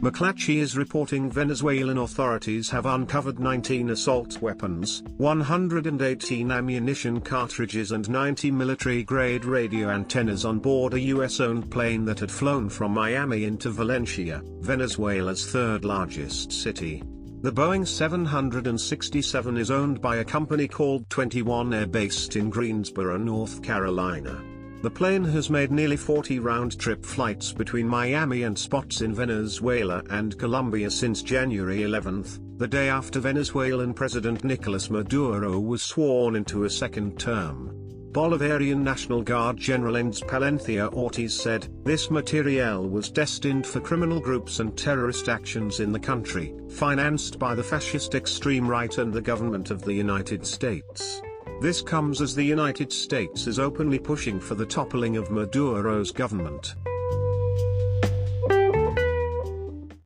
McClatchy is reporting Venezuelan authorities have uncovered 19 assault weapons, 118 ammunition cartridges and 90 military-grade radio antennas on board a US-owned plane that had flown from Miami into Valencia, Venezuela's third-largest city. The Boeing 767 is owned by a company called 21 Air based in Greensboro, North Carolina. The plane has made nearly 40 round-trip flights between Miami and spots in Venezuela and Colombia since January 11, the day after Venezuelan President Nicolas Maduro was sworn into a second term. Bolivarian National Guard General Endes Palencia Ortiz said, this materiel was destined for criminal groups and terrorist actions in the country, financed by the fascist extreme right and the government of the United States. This comes as the United States is openly pushing for the toppling of Maduro's government.